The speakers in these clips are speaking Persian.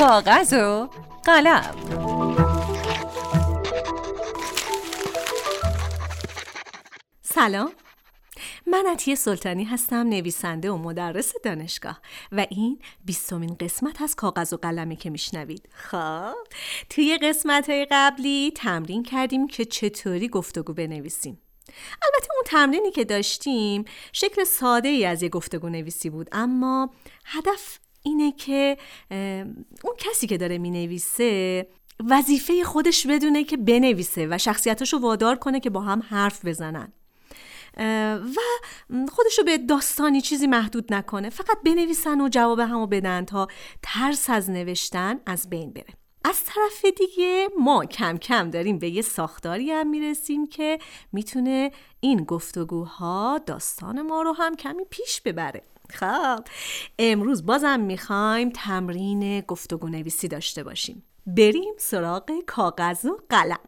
کاغذ و قلم سلام. من عطیه سلطانی هستم نویسنده و مدرس دانشگاه و این بیستمین قسمت از کاغذ و قلمه که میشنوید. خب توی قسمت های قبلی تمرین کردیم که چطوری گفتگو بنویسیم. البته اون تمرینی که داشتیم شکل ساده ای از یه گفتگو نویسی بود اما هدف اینه که اون کسی که داره می‌نویسه وظیفه خودش بدونه که بنویسه و شخصیتاشو وادار کنه که با هم حرف بزنن. و خودشو به داستانی چیزی محدود نکنه. فقط بنویسن و جواب همو بدن تا ترس از نوشتن از بین بره. از طرف دیگه ما کم کم داریم به یه ساختاری هم می‌رسیم که می‌تونه این گفتگوها داستان ما رو هم کمی پیش ببره. خب امروز بازم می‌خوایم تمرین گفتگو نویسی داشته باشیم. بریم سراغ کاغذ و قلم.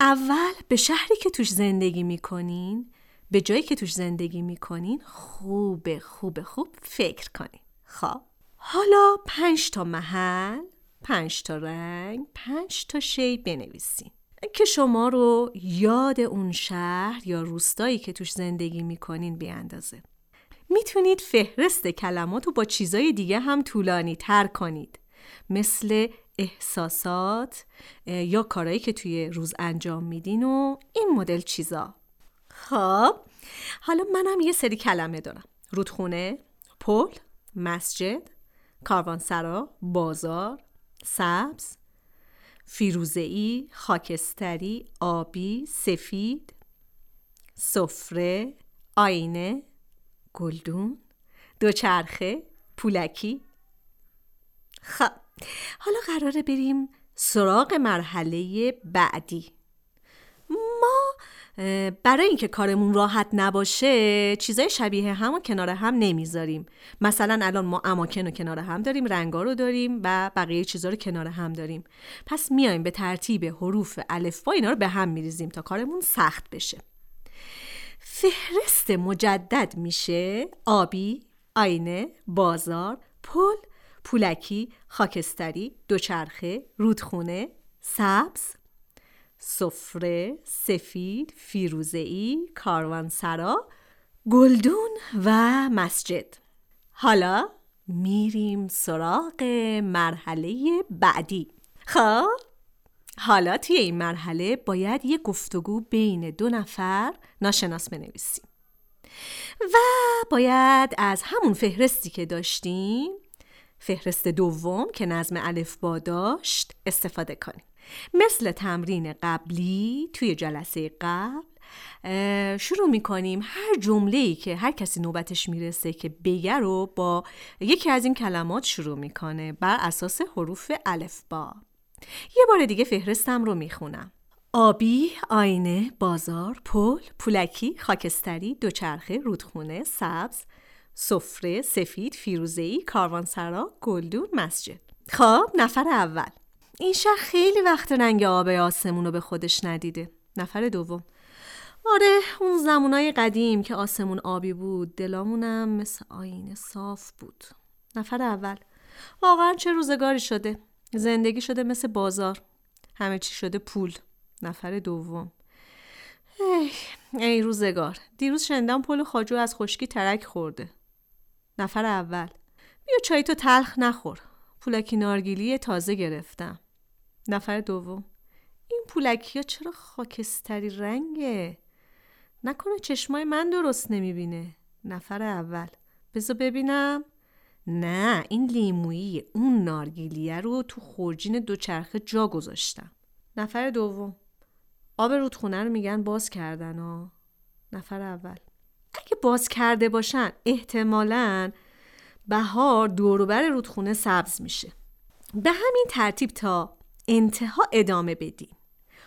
اول به شهری که توش زندگی می‌کنین به جایی که توش زندگی می‌کنین خوب خوب خوب فکر کنین. خب حالا پنج تا محل پنج تا رنگ پنج تا شی بنویسین. که شما رو یاد اون شهر یا روستایی که توش زندگی می‌کنین بیاندازه. می‌تونید فهرست کلمات رو با چیزای دیگه هم طولانی تر کنید. مثل احساسات یا کارهایی که توی روز انجام میدین و این مدل چیزا. خب حالا منم یه سری کلمه دارم. رودخونه پل مسجد کاروانسرا بازار سبز فیروزه‌ای خاکستری آبی سفید سفره آینه. گلدون دوچرخه پولکی. خب حالا قراره بریم سراغ مرحله بعدی. ما برای اینکه کارمون راحت نباشه چیزای شبیه هم و کنار هم نمی‌ذاریم. مثلا الان ما اماکن رو کنار هم داریم رنگا رو داریم و بقیه چیزا رو کنار هم داریم. پس میایم به ترتیب حروف الفبا اینا رو به هم میریزیم تا کارمون سخت بشه. فهرست مجدد میشه آبی، آینه، بازار، پل، پولکی، خاکستری، دوچرخه، رودخونه، سبز، سفره، سفید، فیروزه‌ای، کاروانسرا، گلدون و مسجد. حالا میریم سراغ مرحله بعدی. خب حالا توی این مرحله باید یه گفتگو بین دو نفر ناشناس بنویسیم. و باید از همون فهرستی که داشتیم فهرست دوم که نظم الفبا داشت استفاده کنیم. مثل تمرین قبلی توی جلسه قبل شروع می‌کنیم هر جمله ای که هر کسی نوبتش می‌رسه که بگه رو با یکی از این کلمات شروع می‌کنه بر اساس حروف الفبا یه بار دیگه فهرستم رو می‌خونم آبی، آینه، بازار، پل، پولکی، خاکستری، دوچرخه، رودخونه، سبز، سفره، سفید، فیروزه‌ای، کاروانسرا، گلدون، مسجد. خب نفر اول این شهر خیلی وقت رنگ آب آسمون رو به خودش ندیده. نفر دوم آره اون زمونای قدیم که آسمون آبی بود دلامونم مثل آینه صاف بود. نفر اول واقعا چه روزگاری شده زندگی شده مثل بازار. همه چی شده پول. نفر دوم. ای, ای روزگار. دیروز شنیدم پل خاجو از خشکی ترک خورده. نفر اول. بیا چای تو تلخ نخور. پولکی نارگیلی تازه گرفتم. نفر دوم. این پولکی ها چرا خاکستری رنگه؟ نکنه چشمای من درست نمی‌بینه. نفر اول. بذار ببینم. نه این لیمویی اون نارگیلیه رو تو خورجین دوچرخه جا گذاشتم. نفر دوم. آب رودخونه رو میگن باز کردن ها نفر اول. اگه باز کرده باشن احتمالا بهار دوروبر رودخونه سبز میشه. به همین ترتیب تا انتها ادامه بدین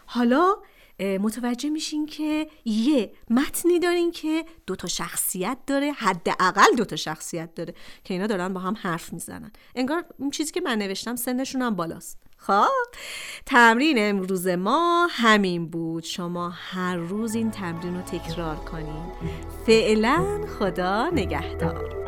حالا متوجه میشین که یه متنی دارین که دوتا شخصیت داره حداقل دوتا شخصیت داره که اینا دارن با هم حرف می‌زنن. انگار اون چیزی که من نوشتم سنشون هم بالاست. خب تمرین امروز ما همین بود. شما هر روز این تمرین رو تکرار کنین. فعلا خدا نگهدار.